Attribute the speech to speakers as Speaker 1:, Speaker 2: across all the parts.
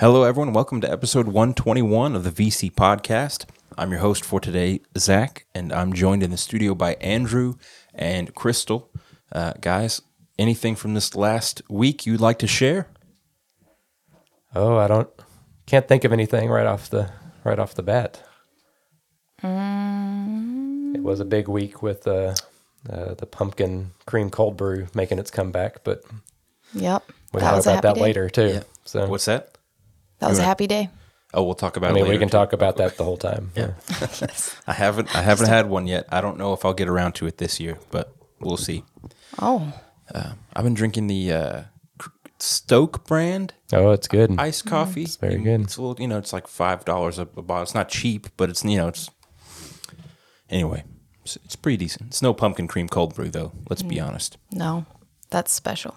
Speaker 1: Hello, everyone. Welcome to episode 121 of the VC podcast. I'm your host for today, Zach, and I'm joined in the studio by Andrew and Crystal. Uh, guys, anything from this last week you'd like to share?
Speaker 2: Oh, I don't can't think of anything right off the right off the bat. It was a big week with uh, uh, the pumpkin cream cold brew making its comeback, but
Speaker 3: Yep.
Speaker 2: we'll talk about that
Speaker 3: day.
Speaker 2: later too.
Speaker 1: Yeah.
Speaker 2: So
Speaker 1: What's that?
Speaker 3: That was a happy day.
Speaker 1: Oh, we'll talk about
Speaker 2: I
Speaker 1: it
Speaker 2: mean,
Speaker 1: later.
Speaker 2: we can
Speaker 1: too.
Speaker 2: talk about that the whole time. Yeah.
Speaker 1: I haven't I haven't had one yet. I don't know if I'll get around to it this year, but we'll see.
Speaker 3: Oh, uh,
Speaker 1: I've been drinking the uh, Stok brand
Speaker 2: Oh, it's good.
Speaker 1: iced mm. coffee. It's
Speaker 2: very good.
Speaker 1: It's a little, you know, it's like five dollars a a bottle. It's not cheap, but it's you know, it's anyway, it's, it's pretty decent. It's no pumpkin cream cold brew though. Let's be mm. honest.
Speaker 3: no. That's special.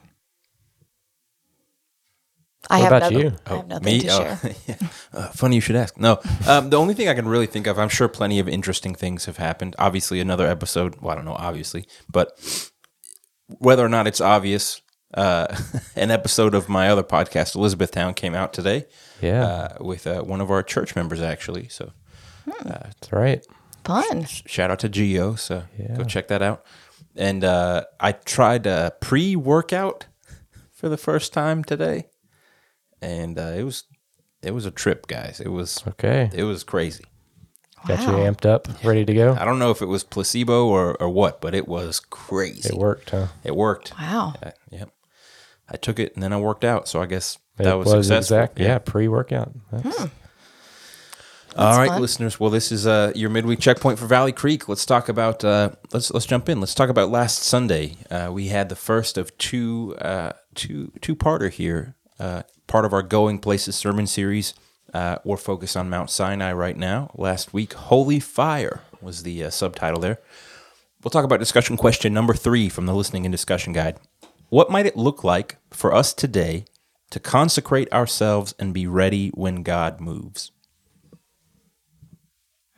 Speaker 3: I
Speaker 2: What
Speaker 3: have
Speaker 2: about
Speaker 3: nothing,
Speaker 2: you?
Speaker 3: I have nothing
Speaker 1: Me?
Speaker 3: to
Speaker 1: Oh,
Speaker 3: share.
Speaker 1: yeah. Uh, funny you should ask. No, um, the only thing I can really think of, I'm sure plenty of interesting things have happened. Obviously, another episode. Well, I don't know, obviously, but whether or not it's obvious, uh, an episode of my other podcast, Elizabethtown, came out today
Speaker 2: yeah,
Speaker 1: uh, with uh, one of our church members, actually. So
Speaker 2: that's right.
Speaker 3: Fun.
Speaker 1: shout out to Geo. So
Speaker 2: Yeah.
Speaker 1: go check that out. And uh, I tried a pre workout for the first time today, and uh, it was it was a trip, guys. It was
Speaker 2: Okay,
Speaker 1: it was crazy.
Speaker 2: got you amped up, ready to go.
Speaker 1: I don't know if it was placebo or, or what, but it was crazy.
Speaker 2: It worked, huh?
Speaker 1: It worked.
Speaker 3: Wow.
Speaker 1: Uh, yep. I took it and then I worked out. So I guess
Speaker 2: It
Speaker 1: that was, successful.
Speaker 2: exact. Yeah, pre-workout. That's,
Speaker 1: All right,
Speaker 3: fun.
Speaker 1: listeners. Well, this is uh, your midweek checkpoint for Valley Creek. Let's talk about. Uh, let's let's jump in. Let's talk about last Sunday. Uh, we had the first of two uh, two two parter here. Uh, part of our Going Places sermon series. Uh, we're focused on Mount Sinai right now. Last week, Holy Fire was the uh, subtitle there. We'll talk about discussion question number three from the listening and discussion guide. What might it look like for us today to consecrate ourselves and be ready when God moves?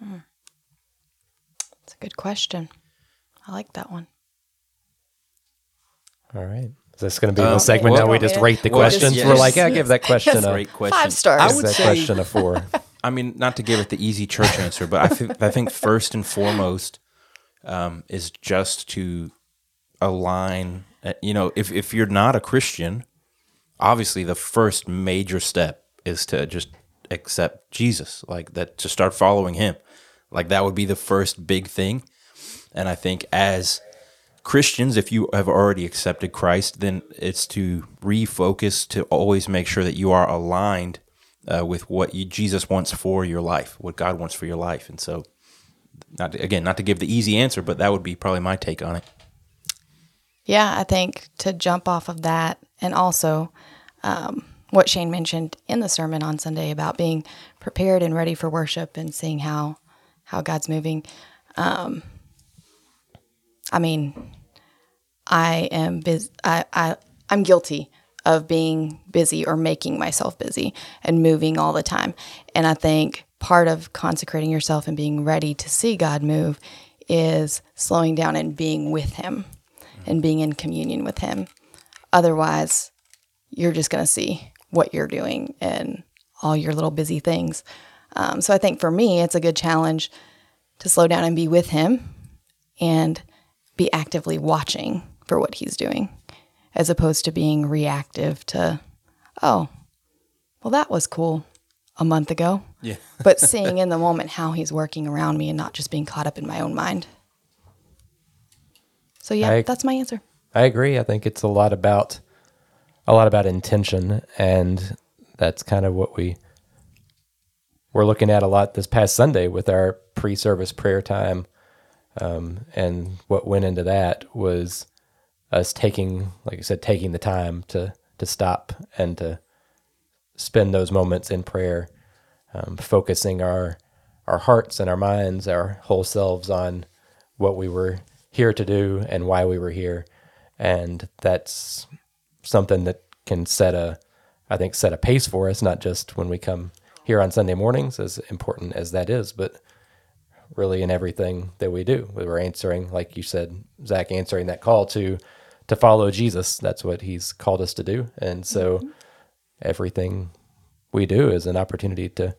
Speaker 3: That's a good question. I like that one.
Speaker 2: all right. Is this going to be
Speaker 1: Um,
Speaker 2: the segment
Speaker 1: well-
Speaker 2: now? We just rate the
Speaker 1: Well,
Speaker 2: questions.
Speaker 1: yeah,
Speaker 2: We're like, yeah, give that question a
Speaker 1: Great question.
Speaker 3: Five stars.
Speaker 1: I would
Speaker 2: that
Speaker 1: say,
Speaker 2: question a four.
Speaker 1: I mean, not to give it the easy church answer, but I think I think first and foremost um, is just to align. uh, You know, if if you're not a Christian, obviously the first major step is to just accept Jesus, like that, to start following Him. Like that would be the first big thing. And I think as Christians, if you have already accepted Christ, then it's to refocus to always make sure that you are aligned uh, with what you, Jesus wants for your life, what God wants for your life. And so, not to, again, not to give the easy answer, but that would be probably my take on it.
Speaker 3: Yeah, I think to jump off of that, and also um, what Shane mentioned in the sermon on Sunday about being prepared and ready for worship and seeing how how God's moving. Um, I mean, I am busy. I, I I'm guilty of being busy or making myself busy and moving all the time. And I think part of consecrating yourself and being ready to see God move is slowing down and being with Him and being in communion with Him. Otherwise, you're just going to see what you're doing and all your little busy things. Um, so I think for me, it's a good challenge to slow down and be with Him and be actively watching for what He's doing, as opposed to being reactive to, oh, well, that was cool a month ago.
Speaker 1: Yeah.
Speaker 3: but seeing in the moment how He's working around me and not just being caught up in my own mind. So yeah,
Speaker 2: I-
Speaker 3: that's my answer.
Speaker 2: I agree. I think it's a lot about a lot about intention, and that's kind of what we we're looking at a lot this past Sunday with our pre-service prayer time, um, and what went into that was us taking, like I said, taking the time to to stop and to spend those moments in prayer, um, focusing our our hearts and our minds, our whole selves on what we were here to do and why we were here, and that's something that can set a, I think, set a pace for us. Not just when we come here on Sunday mornings, as important as that is, but really in everything that we do. We're answering, like you said, Zach, answering that call to to follow Jesus. That's what He's called us to do, and so mm-hmm. everything we do is an opportunity to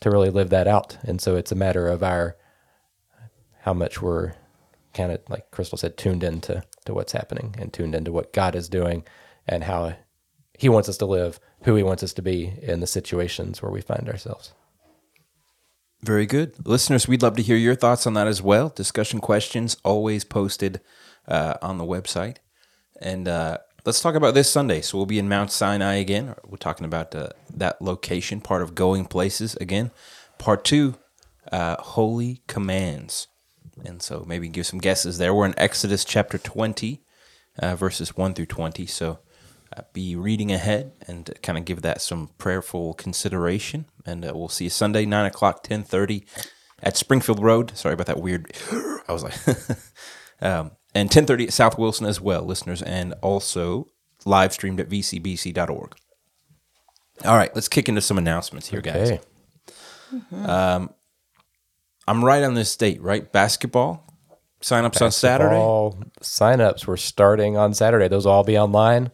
Speaker 2: to really live that out. And so it's a matter of our how much we're kind of like Crystal said, tuned into to what's happening and tuned into what God is doing and how He wants us to live, who He wants us to be in the situations where we find ourselves.
Speaker 1: Very good. Listeners, we'd love to hear your thoughts on that as well. Discussion questions always posted uh, on the website. And uh, let's talk about this Sunday. So we'll be in Mount Sinai again. We're talking about uh, that location, part of Going Places again. Part two, uh, Holy Commands. And so maybe give some guesses there. We're in Exodus chapter 20, uh, verses 1 through 20. So uh, be reading ahead and kind of give that some prayerful consideration. And uh, we'll see you Sunday, 9 o'clock, 1030 at Springfield Road. Sorry about that weird. I was like, um, and 1030 at South Wilson as well, listeners, and also live streamed at vcbc.org. All right, let's kick into some announcements here, guys.
Speaker 2: Okay.
Speaker 1: I'm right on this date, right? Basketball sign-ups on Saturday.
Speaker 2: All signups were starting on Saturday. Those will all be online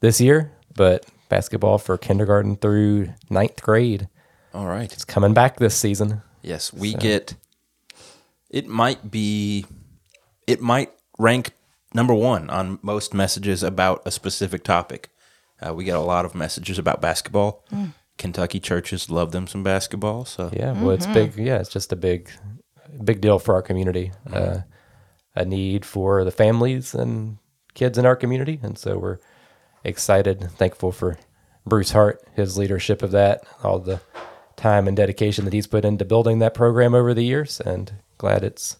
Speaker 2: this year, but basketball for kindergarten through ninth grade
Speaker 1: All right.
Speaker 2: It's coming back this season.
Speaker 1: Yes, we get. It might be. It might rank number one on most messages about a specific topic. Uh, we get a lot of messages about basketball. Kentucky churches love them some basketball. So
Speaker 2: Yeah, well, it's big. Yeah, it's just a big, big deal for our community. Uh, a need for the families and kids in our community, and so we're excited, thankful for Bruce Hart, his leadership of that, all the time and dedication that he's put into building that program over the years, and glad it's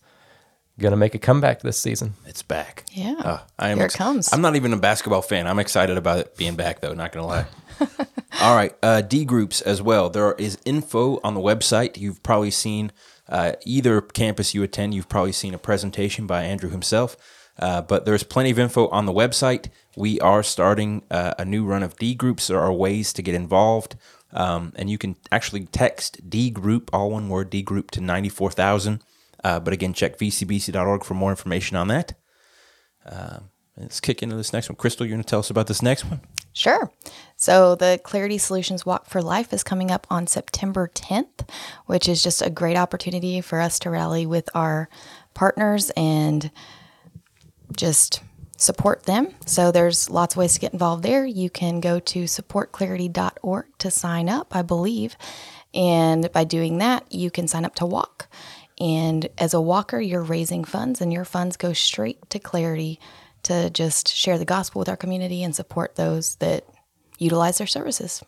Speaker 2: going to make a comeback this season.
Speaker 1: it's back.
Speaker 3: Yeah.
Speaker 1: Uh, I am
Speaker 3: Here it comes.
Speaker 1: I'm not even a basketball fan. I'm excited about it being back, though. Not gonna lie. All right, uh, D groups as well. There is info on the website. You've probably seen uh, either campus you attend. You've probably seen a presentation by Andrew himself. Uh, but there's plenty of info on the website. We are starting uh, a new run of D groups. There are ways to get involved, um, and you can actually text D group, all one word, D group to ninety four thousand. Uh, but again, check vcbc.org for more information on that. Um, let's kick into this next one. Crystal, you're going to tell us about this next one.
Speaker 3: Sure. So the Clarity Solutions Walk for Life is coming up on September 10th, which is just a great opportunity for us to rally with our partners and just support them. So there's lots of ways to get involved there. You can go to supportclarity.org to sign up, I believe. And by doing that, you can sign up to walk. And as a walker, you're raising funds, and your funds go straight to Clarity to just share the gospel with our community and support those that utilize their services.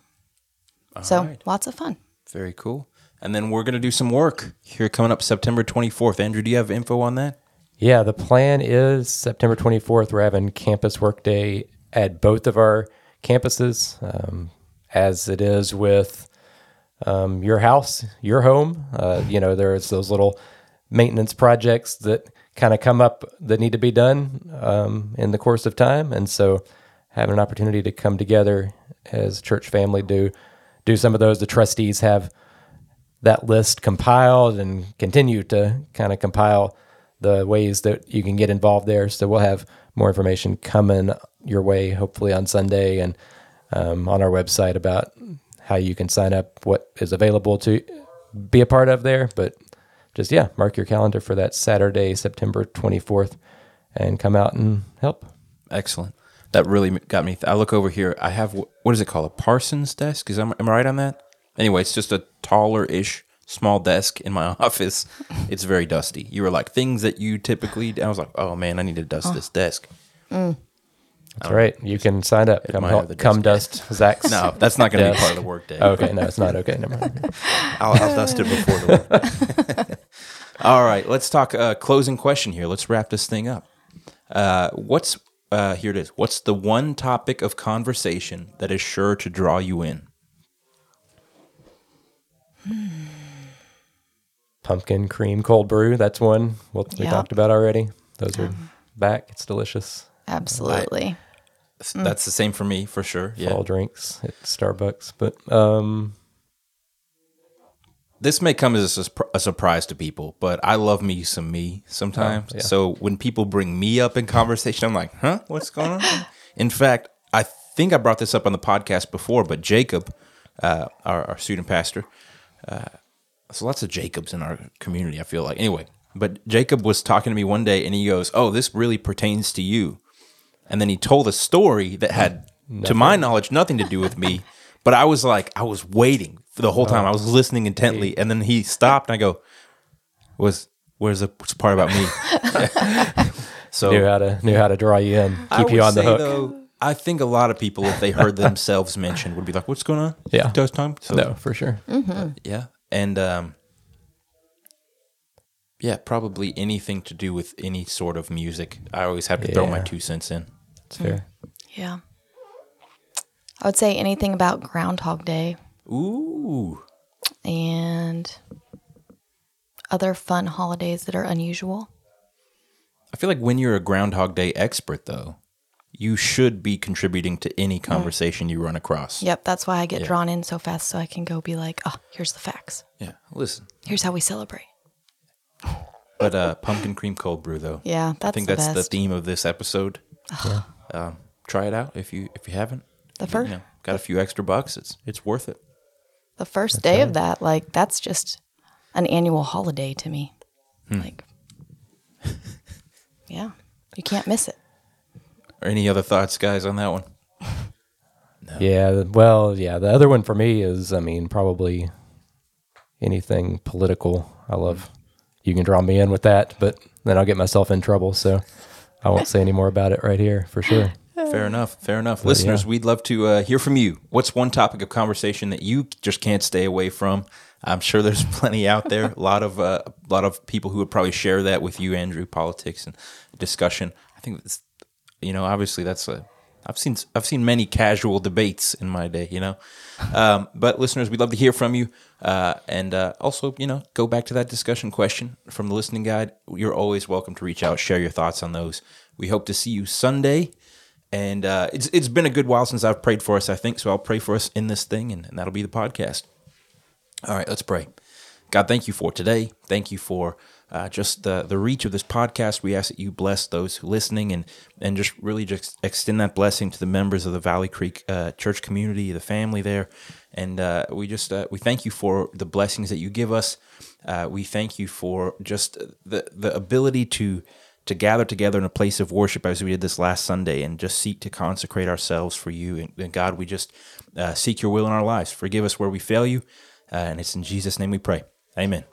Speaker 3: so
Speaker 1: right.
Speaker 3: lots of fun.
Speaker 1: Very cool. And then we're going to do some work here coming up September 24th. Andrew, do you have info on that?
Speaker 2: Yeah, the plan is September 24th. We're having campus work day at both of our campuses, um, as it is with um, your house, your home. Uh, you know, there's those little maintenance projects that kind of come up that need to be done um, in the course of time, and so having an opportunity to come together as church family do do some of those. The trustees have that list compiled and continue to kind of compile the ways that you can get involved there. So we'll have more information coming your way, hopefully on Sunday and um, on our website about how you can sign up, what is available to be a part of there. But just, yeah, mark your calendar for that Saturday, September 24th, and come out and help.
Speaker 1: Excellent. That really got me. I look over here. I have what is it called? A Parsons desk? Is am, am I right on that? Anyway, it's just a taller-ish small desk in my office. It's very dusty. You were like things that you typically. I was like, oh man, I need to dust this desk.
Speaker 2: That's right. You can sign up. Come, help,
Speaker 1: the
Speaker 2: come dust Zach's.
Speaker 1: No, that's not going to be part of the workday.
Speaker 2: Okay, no, it's not okay. Never mind.
Speaker 1: I'll, I'll dust it before the work. All right, let's talk uh, closing question here. Let's wrap this thing up. Uh, what's uh, here? It is. What's the one topic of conversation that is sure to draw you in?
Speaker 2: Pumpkin cream cold brew. That's one well, we
Speaker 3: Yeah.
Speaker 2: talked about already. Those are back. It's delicious.
Speaker 3: Absolutely.
Speaker 1: S- That's the same for me for sure. Yeah.
Speaker 2: Fall drinks at Starbucks. But um,
Speaker 1: this may come as a, sus- a surprise to people, but I love me some me sometimes.
Speaker 2: Yeah.
Speaker 1: So when people bring me up in conversation, I'm like, huh, what's going on? in fact, I think I brought this up on the podcast before, but Jacob, uh, our, our student pastor. Uh, there's lots of Jacobs in our community. I feel like anyway. But Jacob was talking to me one day, and he goes, "Oh, this really pertains to you." And then he told a story that had, to my knowledge, nothing to do with me. But I was like, I was waiting for the whole time. I was oh. listening intently, and then he stopped, and I go, "Was where's the what's the part about me?" so
Speaker 2: Knew how to knew how to draw you in,
Speaker 1: I
Speaker 2: keep you on the hook.
Speaker 1: Though, I think a lot of people, if they heard themselves mentioned, would be like, "What's going on?"
Speaker 2: Yeah.
Speaker 1: Toast time. So,
Speaker 2: no, for sure. Mm-hmm.
Speaker 1: yeah, and um, yeah, probably anything to do with any sort of music. I always have to throw my two cents in.
Speaker 2: It's fair.
Speaker 3: Yeah. I would say anything about Groundhog Day
Speaker 1: Ooh,
Speaker 3: and other fun holidays that are unusual.
Speaker 1: I feel like when you're a Groundhog Day expert, though, you should be contributing to any conversation you run across.
Speaker 3: Yep, that's why I get
Speaker 1: Yeah.
Speaker 3: drawn in so fast so I can go be like, oh, here's the facts.
Speaker 1: Yeah, listen,
Speaker 3: Here's how we celebrate.
Speaker 1: but uh, pumpkin cream cold brew, though.
Speaker 3: Yeah, that's
Speaker 1: I think
Speaker 3: the
Speaker 1: that's the theme of this episode. um, try it out if you if you haven't.
Speaker 3: The
Speaker 1: You
Speaker 3: first
Speaker 1: know, got a few extra bucks. It's it's worth it.
Speaker 3: the first day of that, like that's just an annual holiday to me. Like Yeah. You can't miss it.
Speaker 1: Or any other thoughts, guys, on that one?
Speaker 2: Yeah. Well, yeah. The other one for me is, I mean, probably anything political. I love. You can draw me in with that, but then I'll get myself in trouble. So I won't say any more about it right here for sure.
Speaker 1: Fair enough. Fair enough. Listeners,
Speaker 2: yeah.
Speaker 1: we'd love to uh, hear from you. What's one topic of conversation that you just can't stay away from? I'm sure there's plenty out there. A lot of uh, a lot of people who would probably share that with you, Andrew. Politics and discussion. I think that's, you know, obviously that's a. I've seen I've seen many casual debates in my day, you know. Um, but listeners, we'd love to hear from you, uh, and uh, also, you know, go back to that discussion question from the listening guide. You're always welcome to reach out, share your thoughts on those. We hope to see you Sunday. And uh, it's it's been a good while since I've prayed for us, I think. So I'll pray for us in this thing, and, and that'll be the podcast. All right, let's pray. God, thank you for today. Thank you for uh, just the the reach of this podcast. We ask that you bless those who listening, and and just really just extend that blessing to the members of the Valley Creek uh, Church community, the family there, and uh, we just uh, we thank you for the blessings that you give us. Uh, we thank you for just the the ability to to gather together in a place of worship as we did this last Sunday and just seek to consecrate ourselves for you. And, and God, we just uh, seek your will in our lives. Forgive us where we fail you. And it's in Jesus' name we pray. Amen.